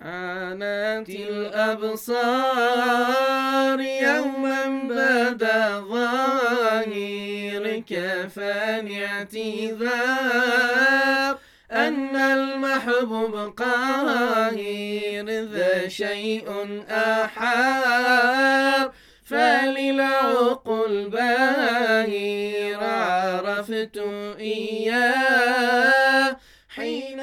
عانت الأبصار يوما بدا ظاهرك فاني اعتذار أن المحبوب قاهر ذا شيء أحار. فللعقل باهر عرفت إياه حين